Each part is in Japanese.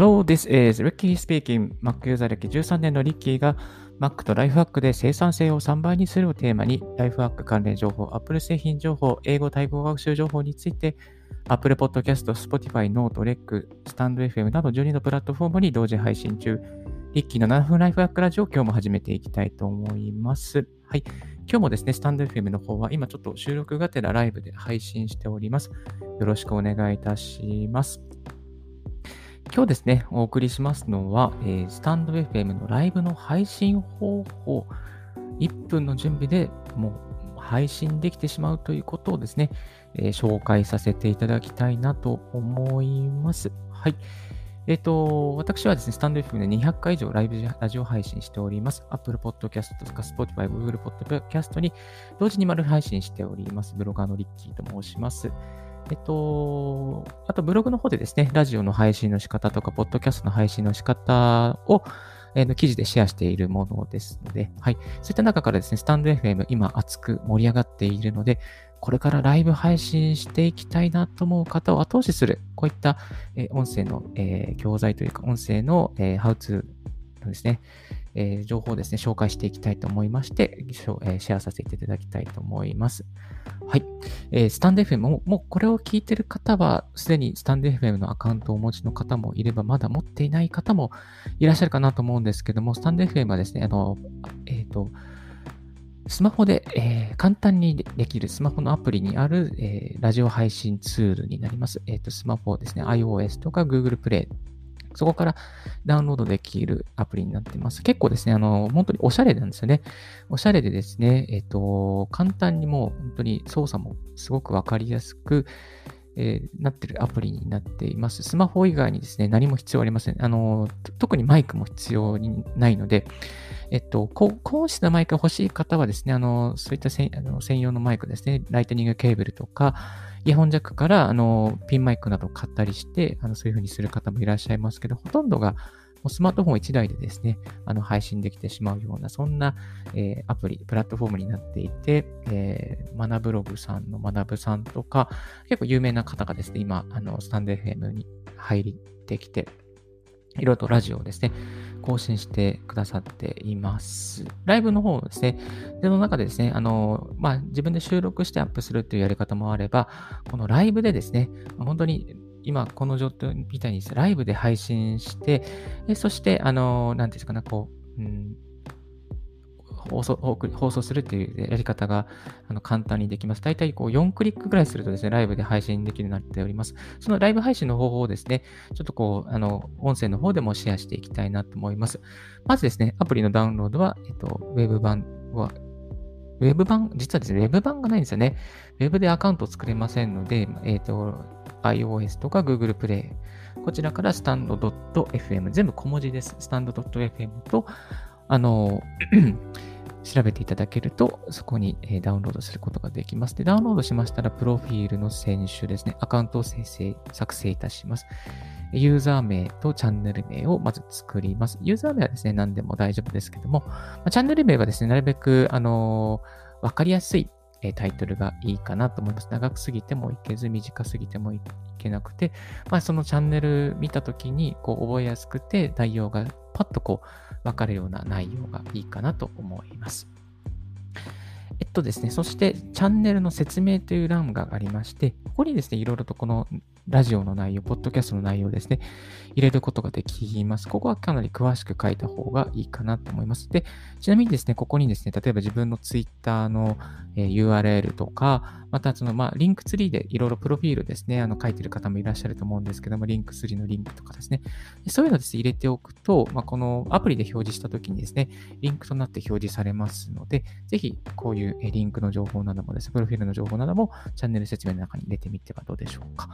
Hello, this is Ricky speaking. Mac ユーザー歴13年のリッキーが Mac とライフハックで生産性を3倍にするをテーマに、ライフハック関連情報、Apple 製品情報、英語対語学習情報について、Apple Podcast、Spotify、Note、REC、StandFM など12のプラットフォームに同時配信中。リッキーの7分ライフハックラジオを今日も始めていきたいと思います。はい。今日もですね、スタンド FM の方は今ちょっと収録がてらライブで配信しております。よろしくお願いいたします。今日ですね、お送りしますのは、えー、スタンド FM のライブの配信方法、1分の準備でもう配信できてしまうということをですね、えー、紹介させていただきたいなと思います。はい。えっ、ー、と、私はですね、スタンド FM で200回以上ライブラジオ配信しております。Apple Podcast とか Spotify、Google Podcast に同時に丸配信しております。ブロガーのリッキーと申します。えっと、あとブログの方でですね、ラジオの配信の仕方とか、ポッドキャストの配信の仕方を、えー、記事でシェアしているものですので、はい。そういった中からですね、スタンド FM 今熱く盛り上がっているので、これからライブ配信していきたいなと思う方を後押しする、こういった、えー、音声の、えー、教材というか、音声の、えー、ハウツーのですね、えー、情報をですね、紹介していきたいと思いまして、えー、シェアさせていただきたいと思います。はい。えー、スタンド FM も、もうこれを聞いてる方は、すでにスタンド FM のアカウントをお持ちの方もいれば、まだ持っていない方もいらっしゃるかなと思うんですけども、スタンド FM はですね、あの、えっ、ー、と、スマホで、えー、簡単にできるスマホのアプリにある、えー、ラジオ配信ツールになります。えっ、ー、と、スマホですね、iOS とか Google Play そこからダウンロードできるアプリになってます。結構ですね、あの、本当におしゃれなんですよね。おしゃれでですね、えっ、と、簡単にもう本当に操作もすごくわかりやすく、えー、なってるアプリになっています。スマホ以外にですね、何も必要ありません。あの、特にマイクも必要にないので、えっと、高質なマイクが欲しい方はですね、あの、そういった専用のマイクですね、ライトニングケーブルとか、イヤホンジャックから、あの、ピンマイクなどを買ったりして、あの、そういう風にする方もいらっしゃいますけど、ほとんどが、スマートフォン1台でですね、あの、配信できてしまうような、そんな、えー、アプリ、プラットフォームになっていて、えー、マナブログさんのマナブさんとか、結構有名な方がですね、今、あの、スタンド FM に入ってきて、いろいろとラジオをですね、更新してくださっています。ライブの方ですね、での中でですね、あの、まあ、自分で収録してアップするというやり方もあれば、このライブでですね、本当に今この状態みたいにライブで配信して、そして、あの、何ていうんですかね、こう、うん放送放送するっていうやり方があの簡単にできます。大体こう4クリックぐらいするとですね、ライブで配信できるようになっております。そのライブ配信の方法をですね、ちょっとこう、あの、音声の方でもシェアしていきたいなと思います。まずですね、アプリのダウンロードは、えっと、ウェブ版は、ウェブ版、実はですね、ウェブ版がないんですよね。ウェブでアカウントを作れませんので、えっと、iOS とか Google Play、こちらからスタンド .fm、全部小文字です。スタンド .fm と、あの、調べていただけると、そこにダウンロードすることができます。で、ダウンロードしましたら、プロフィールの選手ですね、アカウントを生成、作成いたします。ユーザー名とチャンネル名をまず作ります。ユーザー名はですね、何でも大丈夫ですけども、チャンネル名はですね、なるべく、あのー、わかりやすいタイトルがいいかなと思います。長くすぎてもいけず、短すぎてもいけなくて、まあ、そのチャンネル見たときに、こう、覚えやすくて、内容がパッとこう、わかるような内容がいいかなと思います。えっとですね、そしてチャンネルの説明という欄がありまして、ここにですね、いろいろとこのラジオの内容、ポッドキャストの内容ですね、入れることができます。ここはかなり詳しく書いた方がいいかなと思います。で、ちなみにですね、ここにですね、例えば自分のツイッターの、URL とか、またその、まあ、 Linktree でいろいろプロフィールですね、あの、書いてる方もいらっしゃると思うんですけども、 Linktree のリンクとかですね。そういうのですね、入れておくと、まあ、このアプリで表示したときにですね、リンクとなって表示されますので、ぜひ、こういうリンクの情報などもですね、プロフィールの情報などもチャンネル説明の中に入れてみてはどうでしょうか。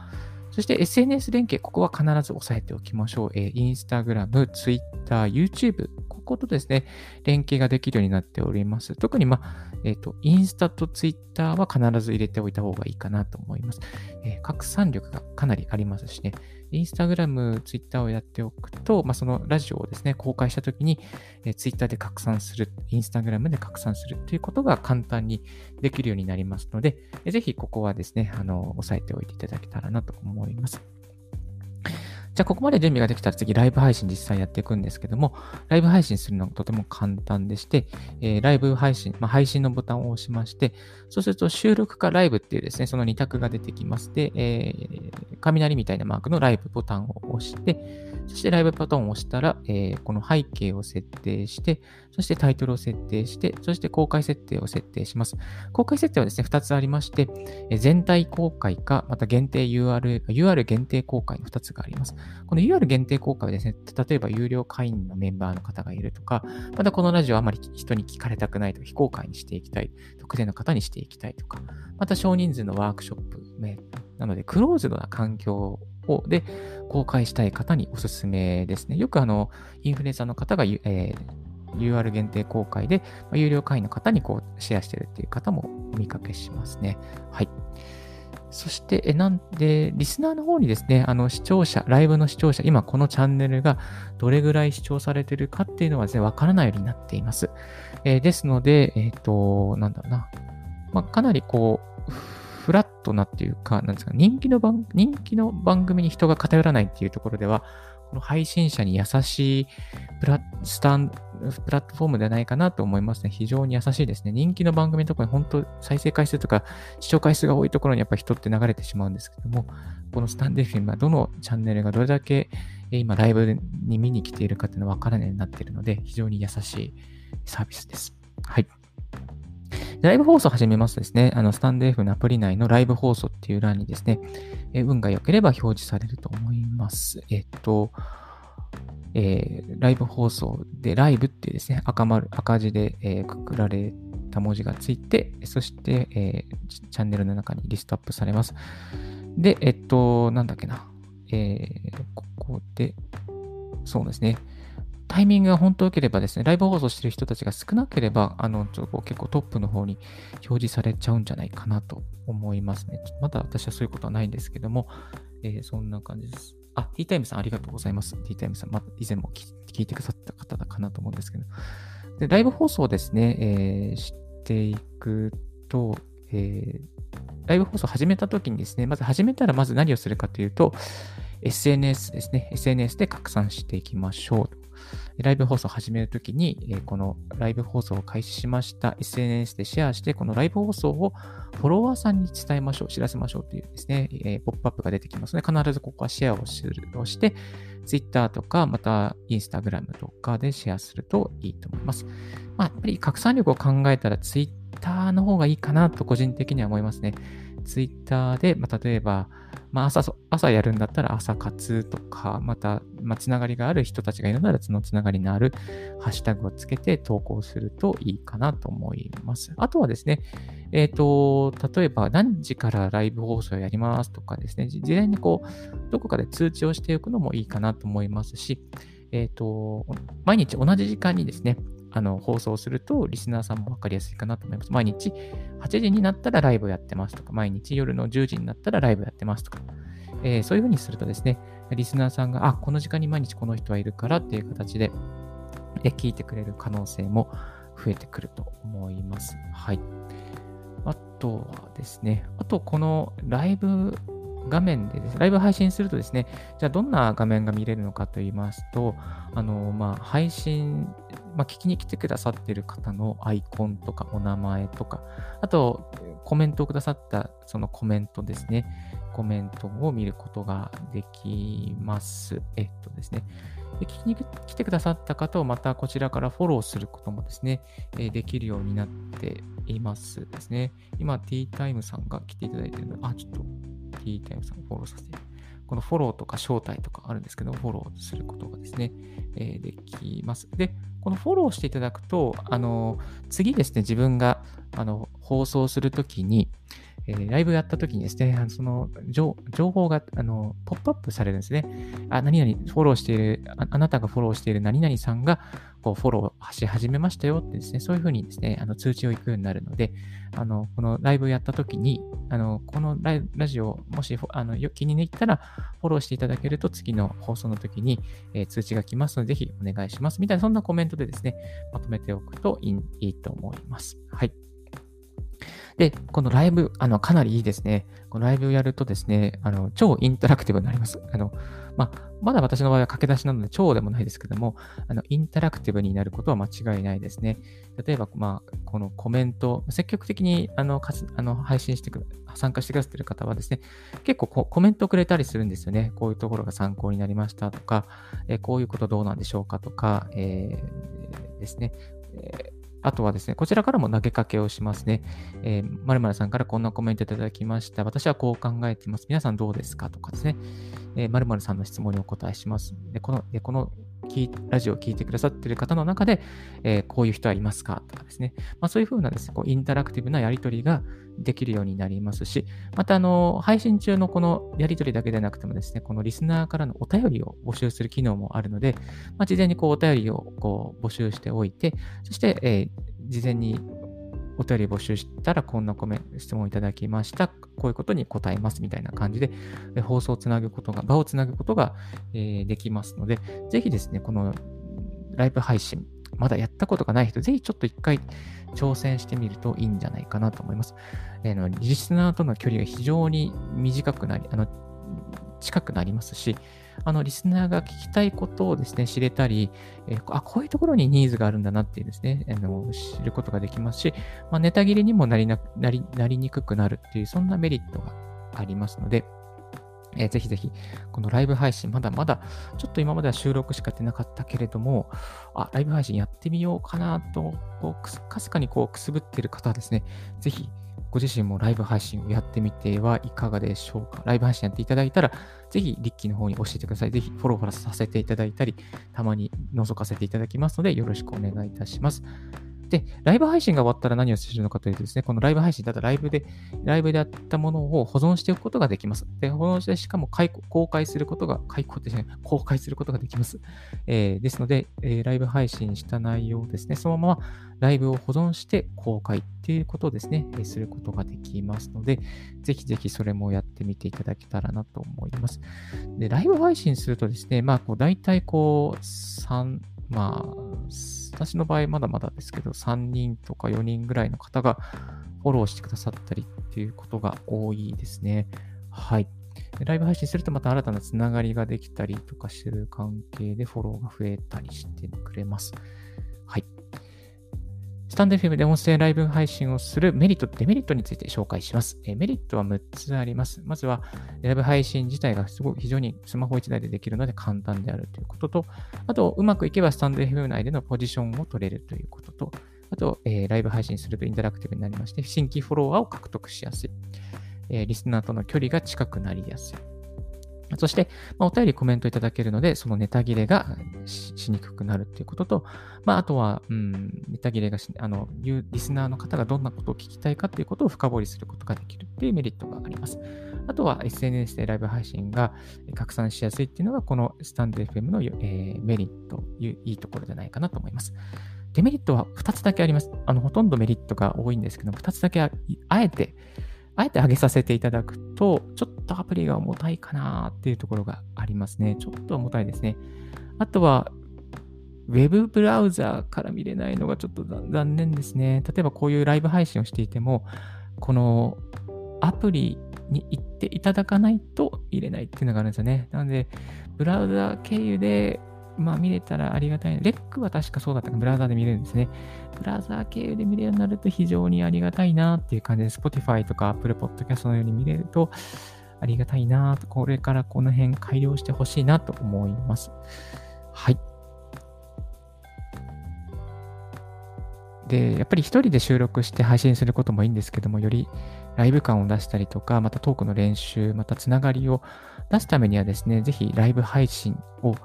そして SNS 連携、ここは必ず押さえておきましょう。えー、インスタグラム、ツイッター、YouTube、ことですね、連携ができるようになっております。特に、まあ、えっ、ー、と、インスタとツイッターは必ず入れておいた方がいいかなと思います。えー、拡散力がかなりありますしね、インスタグラム、ツイッターをやっておくと、まあ、そのラジオをですね、公開したときに、えー、ツイッターで拡散する、インスタグラムで拡散するということが簡単にできるようになりますので、えー、ぜひここはですね、あの、押さえておいていただけたらなと思います。じゃあ、ここまで準備ができたら次、ライブ配信実際やっていくんですけども、ライブ配信するのがとても簡単でして、えー、ライブ配信、まあ、配信のボタンを押しまして、そうすると収録かライブっていうですね、その2択が出てきます。で、えー、雷みたいなマークのライブボタンを押して、そしてライブボタンを押したら、えー、この背景を設定して、そしてタイトルを設定して、そして公開設定を設定します。公開設定はですね、2つありまして、え全体公開か、また限定 URL、UR 限定公開の2つがあります。この UR 限定公開はですね、例えば有料会員のメンバーの方がいるとか、またこのラジオあまり人に聞かれたくないとか、非公開にしていきたい、特定の方にしていきたいとか、また少人数のワークショップ、なのでクローズドな環境をで公開したい方におすすめですね。よくあの、インフルエンサーの方が、えー UR 限定公開で、有料会員の方にこうシェアしてるっていう方もお見かけしますね。はい。そして、なんで、リスナーの方にですね、あの、視聴者、ライブの視聴者、今このチャンネルがどれぐらい視聴されてるかっていうのはですね、わからないようになっています。えー、ですので、えっ、ー、と、なんだろうな。まあ、かなりこう、フラットなっていうか、なんですか、人気の番、人気の番組に人が偏らないっていうところでは、この配信者に優しいプラスタンプラットフォームではないかなと思いますね。非常に優しいですね。人気の番組のとこに本当再生回数とか視聴回数が多いところにやっぱ人って流れてしまうんですけども、このスタンデーフィンはどのチャンネルがどれだけ今ライブに見に来ているかっていうのは分からないようになっているので、非常に優しいサービスです。はい。ライブ放送始めますとですね、あの、スタンド F のアプリ内のライブ放送っていう欄にですね、え運が良ければ表示されると思います。えっと、えー、ライブ放送で、ライブっていうですね、赤丸、赤字で、えー、くくられた文字がついて、そして、えー、チャンネルの中にリストアップされます。で、えっと、なんだっけな。えー、ここで、そうですね。タイミングが本当良ければですね、ライブ放送してる人たちが少なければ、あの、ちょっと結構トップの方に表示されちゃうんじゃないかなと思いますね。まだ私はそういうことはないんですけども、えー、そんな感じです。あ、ティータイムさんありがとうございます。ティータイムさん、ま、以前も聞いてくださった方だかなと思うんですけど。で、ライブ放送ですね、えー、していくと、えー、ライブ放送始めた時にですね、まず始めたらまず何をするかというと、SNS ですね、SNS で拡散していきましょう。ライブ放送を始めるときに、このライブ放送を開始しました SNS でシェアして、このライブ放送をフォロワーさんに伝えましょう、知らせましょうというですね、えポップアップが出てきますので、必ずここはシェアをするとして、Twitter とか、また Instagram とかでシェアするといいと思います。まあ、やっぱり拡散力を考えたら Twitter の方がいいかなと個人的には思いますね。Twitter で、まあ、例えば、まあ朝、朝やるんだったら朝活とか、また、まあ、つながりがある人たちがいるなら、そのつながりのあるハッシュタグをつけて投稿するといいかなと思います。あとはですね、えっ、ー、と、例えば何時からライブ放送やりますとかですね、事前にこう、どこかで通知をしておくのもいいかなと思いますし、えっ、ー、と、毎日同じ時間にですね、あの放送すると、リスナーさんもわかりやすいかなと思います。毎日8時になったらライブやってますとか、毎日夜の10時になったらライブやってますとか、えー、そういうふうにするとですね、リスナーさんが、あ、この時間に毎日この人はいるからっていう形で、え聞いてくれる可能性も増えてくると思います。はい。あとはですね、あとこのライブ画面でですね、ライブ配信するとですね、じゃあどんな画面が見れるのかと言いますと、あの、まあ、配信、まあ、聞きに来てくださっている方のアイコンとかお名前とか、あと、コメントをくださったそのコメントですね、コメントを見ることができます。えっとですね、で聞きに来てくださった方をまたこちらからフォローすることもですね、えできるようになっていますですね。今、ティータイムさんが来ていただいているので、あ、ちょっと T タイムさんをフォローさせて、このフォローとか招待とかあるんですけど、フォローすることがですね、えー、できます。で、このフォローしていただくと、あの、次ですね、自分があの放送するときに、えー、ライブやった時にですね、その情報があのポップアップされるんですね。あ、何々フォローしているあ、あなたがフォローしている何々さんがこうフォローし始めましたよってですね、そういうふうにですね、あの通知を行くようになるので、あのこのライブやった時に、あのこのラジオ、もしあの気に入ったらフォローしていただけると次の放送の時に、えー、通知が来ますので、ぜひお願いします。みたいな、そんなコメントでですね、まとめておくといいと思います。はい。で、このライブ、あの、かなりいいですね。このライブをやるとですね、あの、超インタラクティブになります。あの、まあ、まだ私の場合は駆け出しなので超でもないですけども、あの、インタラクティブになることは間違いないですね。例えば、まあ、このコメント、積極的に、あの、かあの配信してく参加してくださっている方はですね、結構こコメントをくれたりするんですよね。こういうところが参考になりましたとか、え、こういうことどうなんでしょうかとか、えー、ですね。えーあとはですね、こちらからも投げかけをしますね。えー、〇〇さんからこんなコメントいただきました。私はこう考えています。皆さんどうですか？とかですね。えー、〇〇さんの質問にお答えします。で、この、でこのラジオを聴いてくださっている方の中で、えー、こういう人はいますか？とかですね。まあ、そういうふうなですね、こうインタラクティブなやり取りができるようになりますし、また、あの、配信中のこのやり取りだけでなくてもですね、このリスナーからのお便りを募集する機能もあるので、まあ、事前にこうお便りをこう募集しておいて、そして、えー事前にお便り募集したらこんなコメント、質問いただきました。こういうことに答えますみたいな感じで、放送をつなぐことが、場をつなぐことが、えできますので、ぜひですね、このライブ配信、まだやったことがない人、ぜひちょっと一回挑戦してみるといいんじゃないかなと思います。えー、のリスナーとの距離が非常に短くなり、あの近くなりますし、あの、リスナーが聞きたいことをですね、知れたり、えー、あ、こういうところにニーズがあるんだなっていうですね、あの知ることができますし、まあ、ネタ切れにもなりななりなりにくくなるっていう、そんなメリットがありますので、えー、ぜひぜひ、このライブ配信、まだまだ、ちょっと今までは収録しかやってなかったけれども、あ、ライブ配信やってみようかなと、こうかすかにこうくすぶってる方はですね、ぜひ、ご自身もライブ配信をやってみてはいかがでしょうか？ライブ配信やっていただいたら、ぜひ、リッキーの方に教えてください。ぜひ、フォローさせていただいたり、たまに覗かせていただきますので、よろしくお願いいたします。で、ライブ配信が終わったら何をするのかというとですね、このライブ配信だライブで、ライブでやったものを保存しておくことができます。で、保存して、しかも公開することが、開講ってじゃない、公開することができます。えー、ですので、えー、ライブ配信した内容ですね、そのままライブを保存して公開っていうことをですね、えー、することができますので、ぜひぜひそれもやってみていただけたらなと思います。で、ライブ配信するとですね、まあ、こう、大体こう、3、まあ、私の場合まだまだですけど、3人とか4人ぐらいの方がフォローしてくださったりっていうことが多いですね。はい。ライブ配信するとまた新たなつながりができたりとかする関係でフォローが増えたりしてくれます。スタンド FM で音声ライブ配信をするメリット、デメリットについて紹介します。えメリットは6つあります。まずは、ライブ配信自体がすごい非常にスマホ1台でできるので簡単であるということと、あと、うまくいけばスタンド FM 内でのポジションを取れるということと、あと、えー、ライブ配信するとインタラクティブになりまして、新規フォロワーを獲得しやすい。えー、リスナーとの距離が近くなりやすい。そして、まあ、お便りコメントいただけるので、そのネタ切れがしにくくなるっていうことと、まあ、あとは、うん、ネタ切れがし、あの、リスナーの方がどんなことを聞きたいかっていうことを深掘りすることができるっていうメリットがあります。あとは、SNS でライブ配信が拡散しやすいっていうのが、このスタンド FM の、えー、メリット、いいところじゃないかなと思います。デメリットは2つだけあります。あの、ほとんどメリットが多いんですけども、2つだけあえて、あえて上げさせていただくと、ちょっとアプリが重たいかなっていうところがありますね。ちょっと重たいですね。あとは、ウェブブラウザーから見れないのがちょっと残念ですね。例えばこういうライブ配信をしていても、このアプリに行っていただかないと入れないっていうのがあるんですよね。なので、ブラウザー経由でまあ見れたらありがたい。レックは確かそうだったかブラウザーで見れるんですね。ブラウザー経由で見れるようになると非常にありがたいなっていう感じで、Spotify とか Apple Podcast のように見れるとありがたいなと、これからこの辺改良してほしいなと思います。はい。で、やっぱり一人で収録して配信することもいいんですけども、よりライブ感を出したりとか、またトークの練習、またつながりを出すためにはですね、ぜひライブ配信を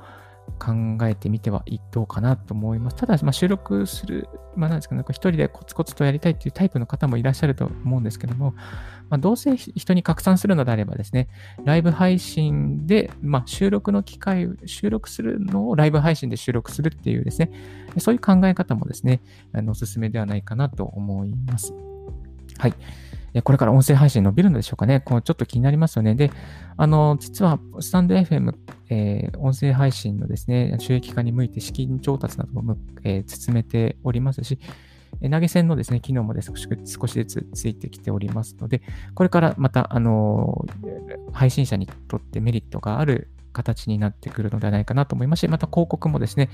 考えてみてはどうかなと思います。ただ、まあ、収録する、まあ、なんですかね、一人でコツコツとやりたいっていうタイプの方もいらっしゃると思うんですけども、まあ、どうせ人に拡散するのであればですね、ライブ配信で、まあ、収録の機会、収録するのをライブ配信で収録するっていうですね、そういう考え方もですね、あのおすすめではないかなと思います。はい。これから音声配信伸びるのでしょうかね？こうちょっと気になりますよね。で、あの、実は、スタンド FM、えー、音声配信のですね、収益化に向いて資金調達なども、えー、進めておりますし、投げ銭のですね、機能もです、少しずつついてきておりますので、これからまた、あの配信者にとってメリットがある形になってくるのではないかなと思いますし、また広告もですね、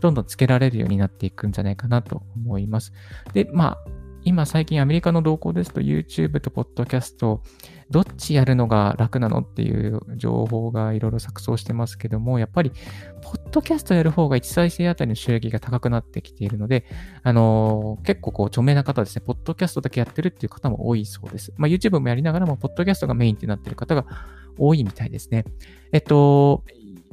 どんどんつけられるようになっていくんじゃないかなと思います。で、まあ、今最近アメリカの動向ですと YouTube と Podcast どっちやるのが楽なのっていう情報がいろいろ錯綜してますけども、やっぱり、ポッドキャストやる方が1再生あたりの収益が高くなってきているので、あの、結構こう、著名な方ですね、ポッドキャストだけやってるっていう方も多いそうです。まあ、YouTube もやりながらも、ポッドキャストがメインってなってる方が多いみたいですね。えっと、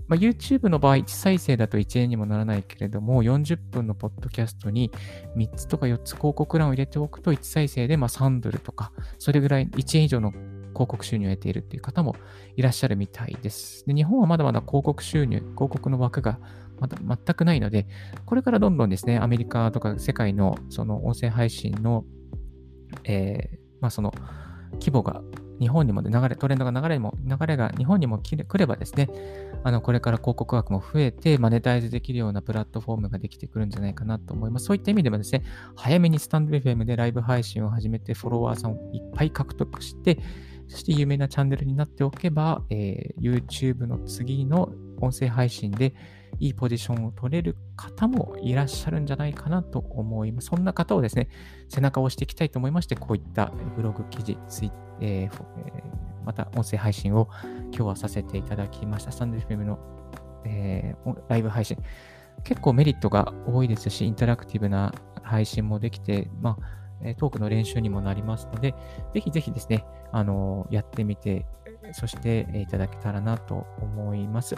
まあ、YouTube の場合、1再生だと1円にもならないけれども、40分のポッドキャストに3つとか4つ広告欄を入れておくと、1再生でま3ドルとか、それぐらい1円以上の広告収入を得ているっていう方もいらっしゃるみたいです。で日本はまだまだ広告収入、広告の枠がまだ全くないので、これからどんどんですね、アメリカとか世界のその音声配信の、えー、まあその規模が日本にも流れ、トレンドが流れも、流れが日本にも来ればですね、あの、これから広告枠も増えて、マネタイズできるようなプラットフォームができてくるんじゃないかなと思います。そういった意味でもですね、早めにスタンド FM でライブ配信を始めて、フォロワーさんをいっぱい獲得して、そして有名なチャンネルになっておけば、えー、YouTube の次の音声配信で、いいポジションを取れる方もいらっしゃるんじゃないかなと思います。そんな方をですね、背中を押していきたいと思いまして、こういったブログ記事、ツイえー、また音声配信を今日はさせていただきました。スタンド FM の、えー、ライブ配信。結構メリットが多いですし、インタラクティブな配信もできて、まあ、トークの練習にもなりますので、ぜひぜひですね、あのやってみてそしていただけたらなと思います。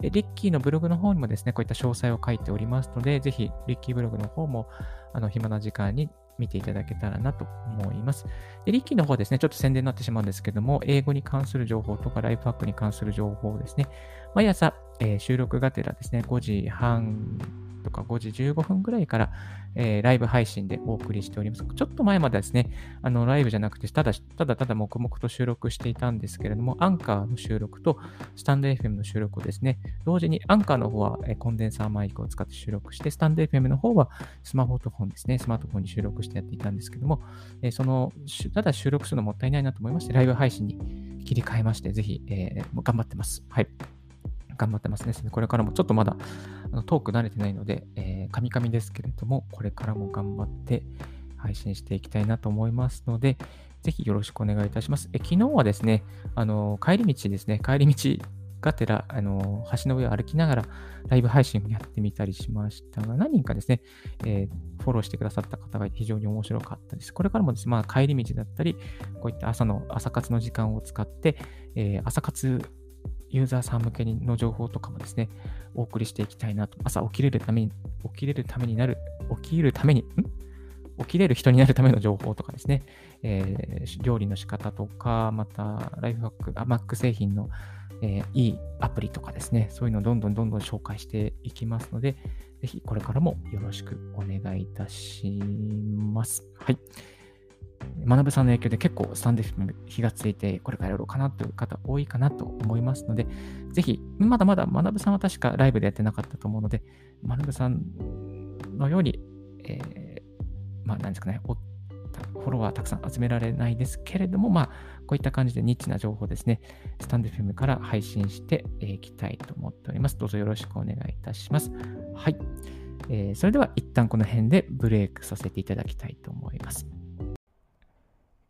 リッキーのブログの方にもですね、こういった詳細を書いておりますので、ぜひリッキーブログの方もあの暇な時間に見ていただけたらなと思います。でリッキーの方ですね、ちょっと宣伝になってしまうんですけども、英語に関する情報とかライフハックに関する情報ですね、毎朝、えー、収録がてらですね、5時半とか5時15分ぐらいから、えー、ライブ配信でお送りしております。ちょっと前までですね、あのライブじゃなくて、ただただただ黙々と収録していたんですけれども、アンカーの収録とスタンド FM の収録をですね、同時にアンカーの方は、コンデンサーマイクを使って収録して、スタンド FM の方はスマホとフォンですね、スマートフォンに収録してやっていたんですけども、えー、その、ただ収録するのもったいないなと思いまして、ライブ配信に切り替えまして、ぜひ、えー、頑張ってます。はい。頑張ってますね。これからもちょっとまだトーク慣れてないので、えー、カミカミですけれども、これからも頑張って配信していきたいなと思いますので、ぜひよろしくお願いいたします。え昨日はですね、あの帰り道ですね、帰り道がてら、あの橋の上を歩きながらライブ配信をやってみたりしましたが、何人かですね、えー、フォローしてくださった方が非常に面白かったです。これからもですね、まあ、帰り道だったり、こういった朝の朝活の時間を使って、えー、朝活ユーザーさん向けの情報とかもですね、お送りしていきたいなと。朝起きれるために、起きれるためになる、起きるために、ん？起きれる人になるための情報とかですね、えー、料理の仕方とか、また、ライフハック、あ Mac 製品の、えー、いいアプリとかですね、そういうのをどんどんどんどん紹介していきますので、ぜひこれからもよろしくお願いいたします。はい。学さんの影響で結構スタンデーフ火がついて、これからやろうかなという方多いかなと思いますので、ぜひ、まだまだ学さんは確かライブでやってなかったと思うので、学さんのように、えー、まあ、なんですかね、フォロワーたくさん集められないですけれども、まあ、こういった感じでニッチな情報ですね、スタンド FM から配信していきたいと思っております。どうぞよろしくお願いいたします。はい。えー、それでは一旦この辺でブレイクさせていただきたいと思います。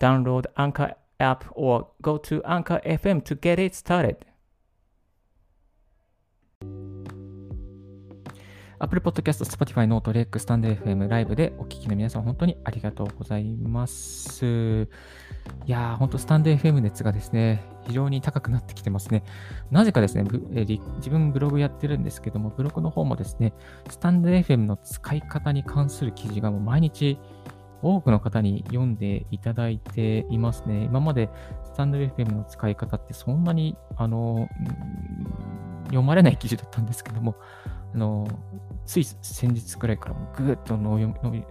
Download Anchor app or go to Anchor FM to get it started. Apple Podcast、Spotify、Note、レック、スタンド FM、ライブでお聞きの皆さん、本当にありがとうございます。いやー、本当スタンド FM 熱がですね、非常に高くなってきてますね。なぜかですね、自分ブログやってるんですけども、ブログの方もですね、スタンド FM の使い方に関する記事がもう毎日多くの方に読んでいただいていますね。今までスタンド FM の使い方ってそんなに、あの、読まれない記事だったんですけども、あの、つい先日くらいからぐーっとの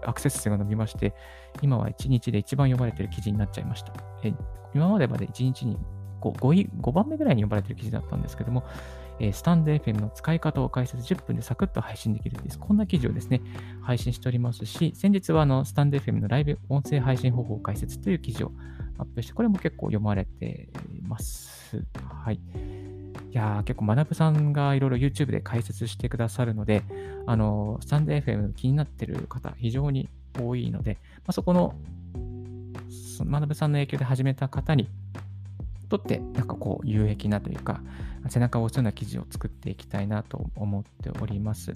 アクセス数が伸びまして、今は1日で一番読まれている記事になっちゃいました。え今までまで1日に 5, 5, 5番目ぐらいに読まれている記事だったんですけども、えー、スタンド FM の使い方を解説10分でサクッと配信できるです。こんな記事をですね、配信しておりますし、先日はあのスタンド FM のライブ音声配信方法解説という記事をアップして、これも結構読まれています。はい。いやー、結構、学さんがいろいろ YouTube で解説してくださるので、あの、スタンド FM 気になってる方、非常に多いので、まあ、そこの、学さんの影響で始めた方にとって、なんかこう、有益なというか、背中を押すような記事を作っていきたいなと思っております。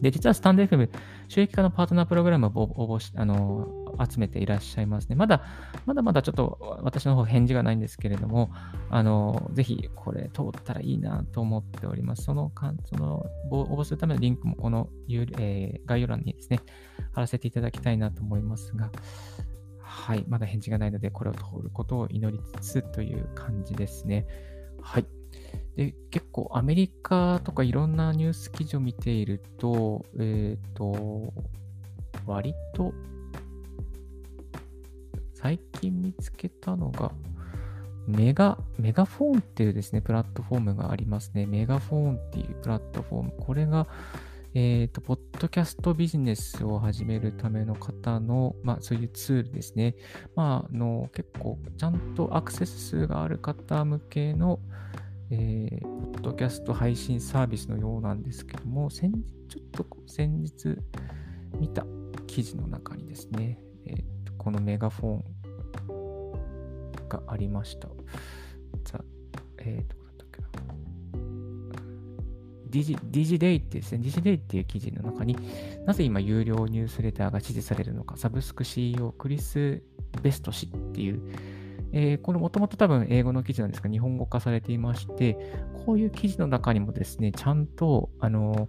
で、実はスタンド FM、収益化のパートナープログラムを応募し、あの、集めていらっしゃいますね。まだ、まだまだちょっと私の方返事がないんですけれども、あの、ぜひこれ通ったらいいなと思っております。そのかその、応募するためのリンクもこの、えー、概要欄にですね、貼らせていただきたいなと思いますが、はい、まだ返事がないので、これを通ることを祈りつつという感じですね。はい。で、結構アメリカとかいろんなニュース記事を見ていると、えっ、ー、と、割と、最近見つけたのが、メガ、メガフォンっていうですね、プラットフォームがありますね。メガフォンっていうプラットフォーム。これが、えっ、ー、と、ポッドキャストビジネスを始めるための方の、まあ、そういうツールですね。まあ、あの、結構、ちゃんとアクセス数がある方向けの、えー、ポッドキャスト配信サービスのようなんですけども、先日、ちょっと先日見た記事の中にですね、えー、とこのメガフォンがありました。ザ、えっ、ー、と、ディジディジデイってですね、ディジデイっていう記事の中になぜ今有料ニュースレターが支持されるのか、サブスク CEO クリス・ベスト氏っていう、えー、これもともと多分英語の記事なんですが、日本語化されていまして、こういう記事の中にもですね、ちゃんと、あの、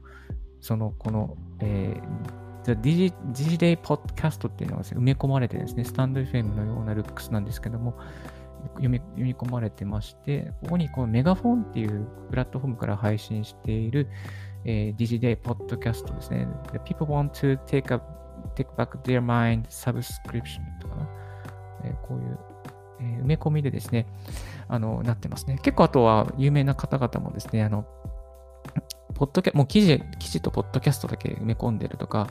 その、この、えー、ディジデイポッドキャストっていうのが、ね、埋め込まれてですね、スタンド FM のようなルックスなんですけども、読み読み込まれてまして、ここにこのメガフォンっていうプラットフォームから配信している、えー、DigiDay ポッドキャストですね。The People want to take, a, take back their mind subscription とかな。えー、こういう、えー、埋め込みでですね、あの、なってますね。結構あとは有名な方々もですね、あの、ポッドキャもう記事、記事とポッドキャストだけ埋め込んでるとか、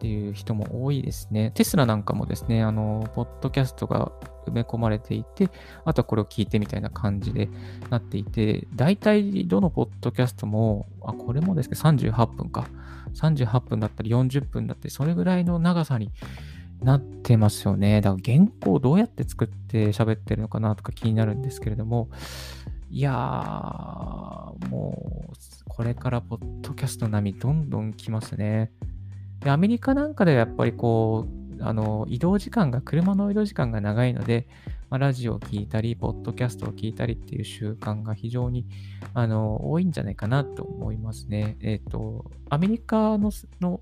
っていう人も多いですね。テスラなんかもですね、あの、ポッドキャストが埋め込まれていて、あとはこれを聞いてみたいな感じでなっていて、大体どのポッドキャストも、あ、これもですね、38分か。38分だったり40分だったり、それぐらいの長さになってますよね。だから原稿どうやって作って喋ってるのかなとか気になるんですけれども、いやー、もう、これからポッドキャスト並みどんどん来ますね。で、アメリカなんかではやっぱりこう、あの、移動時間が、車の移動時間が長いので、まあ、ラジオを聞いたり、ポッドキャストを聞いたりっていう習慣が非常に、あの、多いんじゃないかなと思いますね。えっ、ー、と、アメリカのの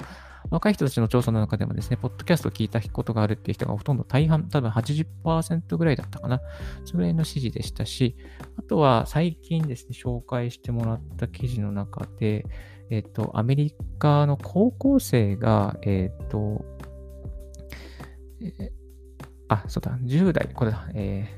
若い人たちの調査の中でもですね、ポッドキャストを聞いたことがあるっていう人がほとんど大半、多分80%ぐらいだったかな。それぐらいの支持でしたし、あとは最近ですね、紹介してもらった記事の中で、えっ、と、アメリカの高校生が、えっ、と、え、あ、そうだ、10代、これだ、え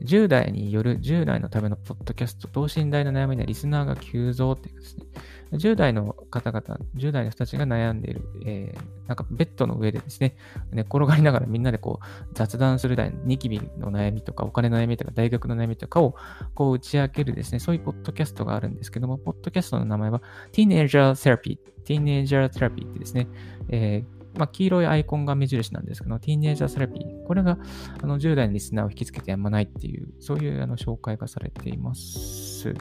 ー、10代による10代のためのポッドキャスト、等身大の悩みでリスナーが急増っていうですね、10代の方々、10代の人たちが悩んでいる、えー、なんかベッドの上でですね、寝転がりながらみんなでこう雑談するニキビの悩みとか、お金の悩みとか、大学の悩みとかをこう打ち明けるですね、そういうポッドキャストがあるんですけども、ポッドキャストの名前は Teenager Therapy、Teenager Therapy ってですね、えーまあ、黄色いアイコンが目印なんですけど、ティーンエイジャーセラピー。これがあの10代のリスナーを引きつけてやまないっていう、そういうあの紹介がされています。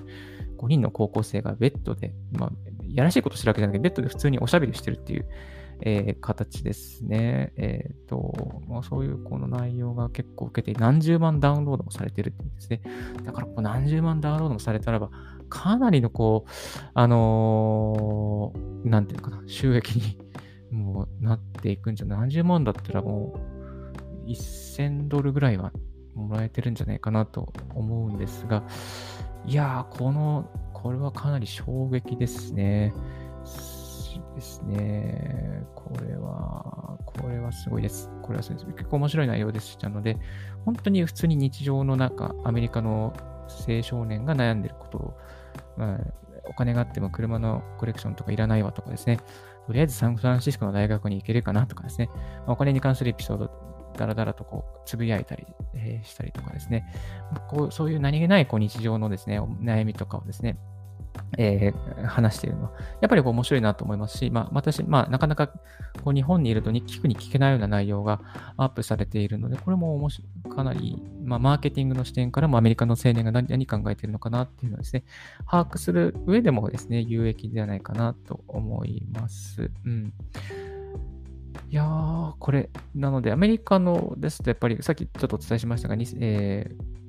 5人の高校生がベッドで、まあ、やらしいことしてるわけじゃなくて、ベッドで普通におしゃべりしてるっていう、えー、形ですね。えっ、ー、と、まあ、そういうこの内容が結構受けて、何十万ダウンロードもされてるっていうんですね。だから何十万ダウンロードもされたらば、かなりのこう、あのー、なんていうのかな、収益にもうなっていくんじゃない、何十万だったらもう、1000ドルぐらいはもらえてるんじゃないかなと思うんですが、いやー、この、これはかなり衝撃ですね。ですね。これは、これはすごいです。これはすごいです結構面白い内容でしたので、本当に普通に日常の中、アメリカの青少年が悩んでることを、まあ、お金があっても車のコレクションとかいらないわとかですね、とりあえずサンフランシスコの大学に行けるかなとかですね、ま、お金に関するエピソード、だらだらとこう、つぶやいたり、えー、したりとかですね、こうそういう何気ないこう日常のですね、悩みとかをですね、えー、話しているのは、やっぱりこう面白いなと思いますし、まあ、私、まあ、なかなかこう日本にいると聞くに聞けないような内容がアップされているので、これも面白かなり、まあ、マーケティングの視点からもアメリカの青年が何何考えているのかなっていうのをですね、把握する上でもですね、有益ではないかなと思います。うん。いやー、これ、なので、アメリカのですと、やっぱり、さっきちょっとお伝えしましたが、えー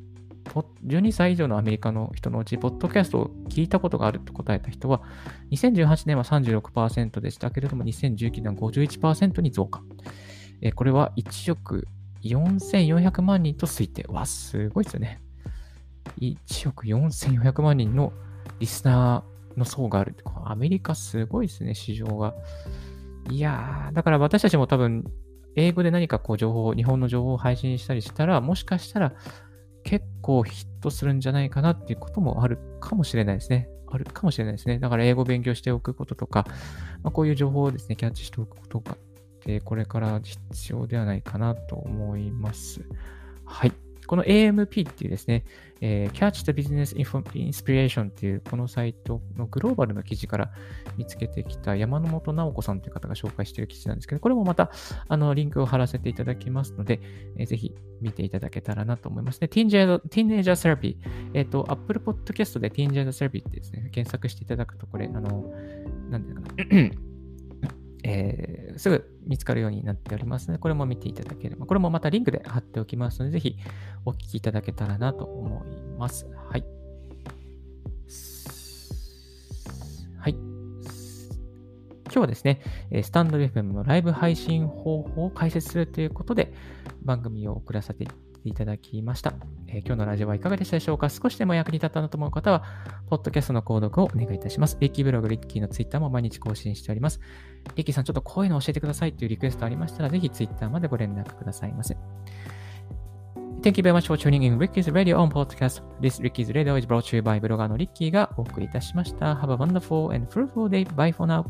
12歳以上のアメリカの人のうち、ポッドキャストを聞いたことがあると答えた人は、2018年は36%でしたけれども、2019年は51%に増加。えこれは1億4400万人と推定。わ、すごいですよね。1億4400万人のリスナーの層がある。アメリカすごいですね、市場が。いやー、だから私たちも多分、英語で何かこう情報、日本の情報を配信したりしたら、もしかしたら結構ヒットするんじゃないかなっていうこともあるかもしれないですね。あるかもしれないですね。だから英語を勉強しておくこととか、まあ、こういう情報をですね、キャッチしておくことが、これから必要ではないかなと思います。はい。この AMP っていうですね、えー、Catch the Business Inspiration っていうこのサイトのグローバルの記事から見つけてきた山本直子さんという方が紹介している記事なんですけど、これもまたあのリンクを貼らせていただきますので、えー、ぜひ見ていただけたらなと思いますね。Teenager, Teenager Therapy。えっ、と、Apple Podcast で Teenager Therapy ってですね、検索していただくと、これ、あの、なんていうかな。えー、すぐ見つかるようになっておりますので、これも見ていただければ、これもまたリンクで貼っておきますので、ぜひお聞きいただけたらなと思います。はい。はい。今日はですね、スタンド FM のライブ配信方法を解説するということで、番組を送らせていただきました。えー、今日のラジオはいかがでしたでしょうか？少しでも役に立ったなと思う方は、ポッドキャストの購読をお願いいたします。リッキーブログ、リッキーのツイッターも毎日更新しております。リッキーさん、ちょっとこういうの教えてくださいというリクエストありましたら、ぜひツイッターまでご連絡くださいませ。Thank you very much for tuning in Ricky's Radio on Podcast. This Ricky's Radio is brought to you by ブロガーのリッキーがお送りいたしました。Have a wonderful and fruitful day. Bye for now.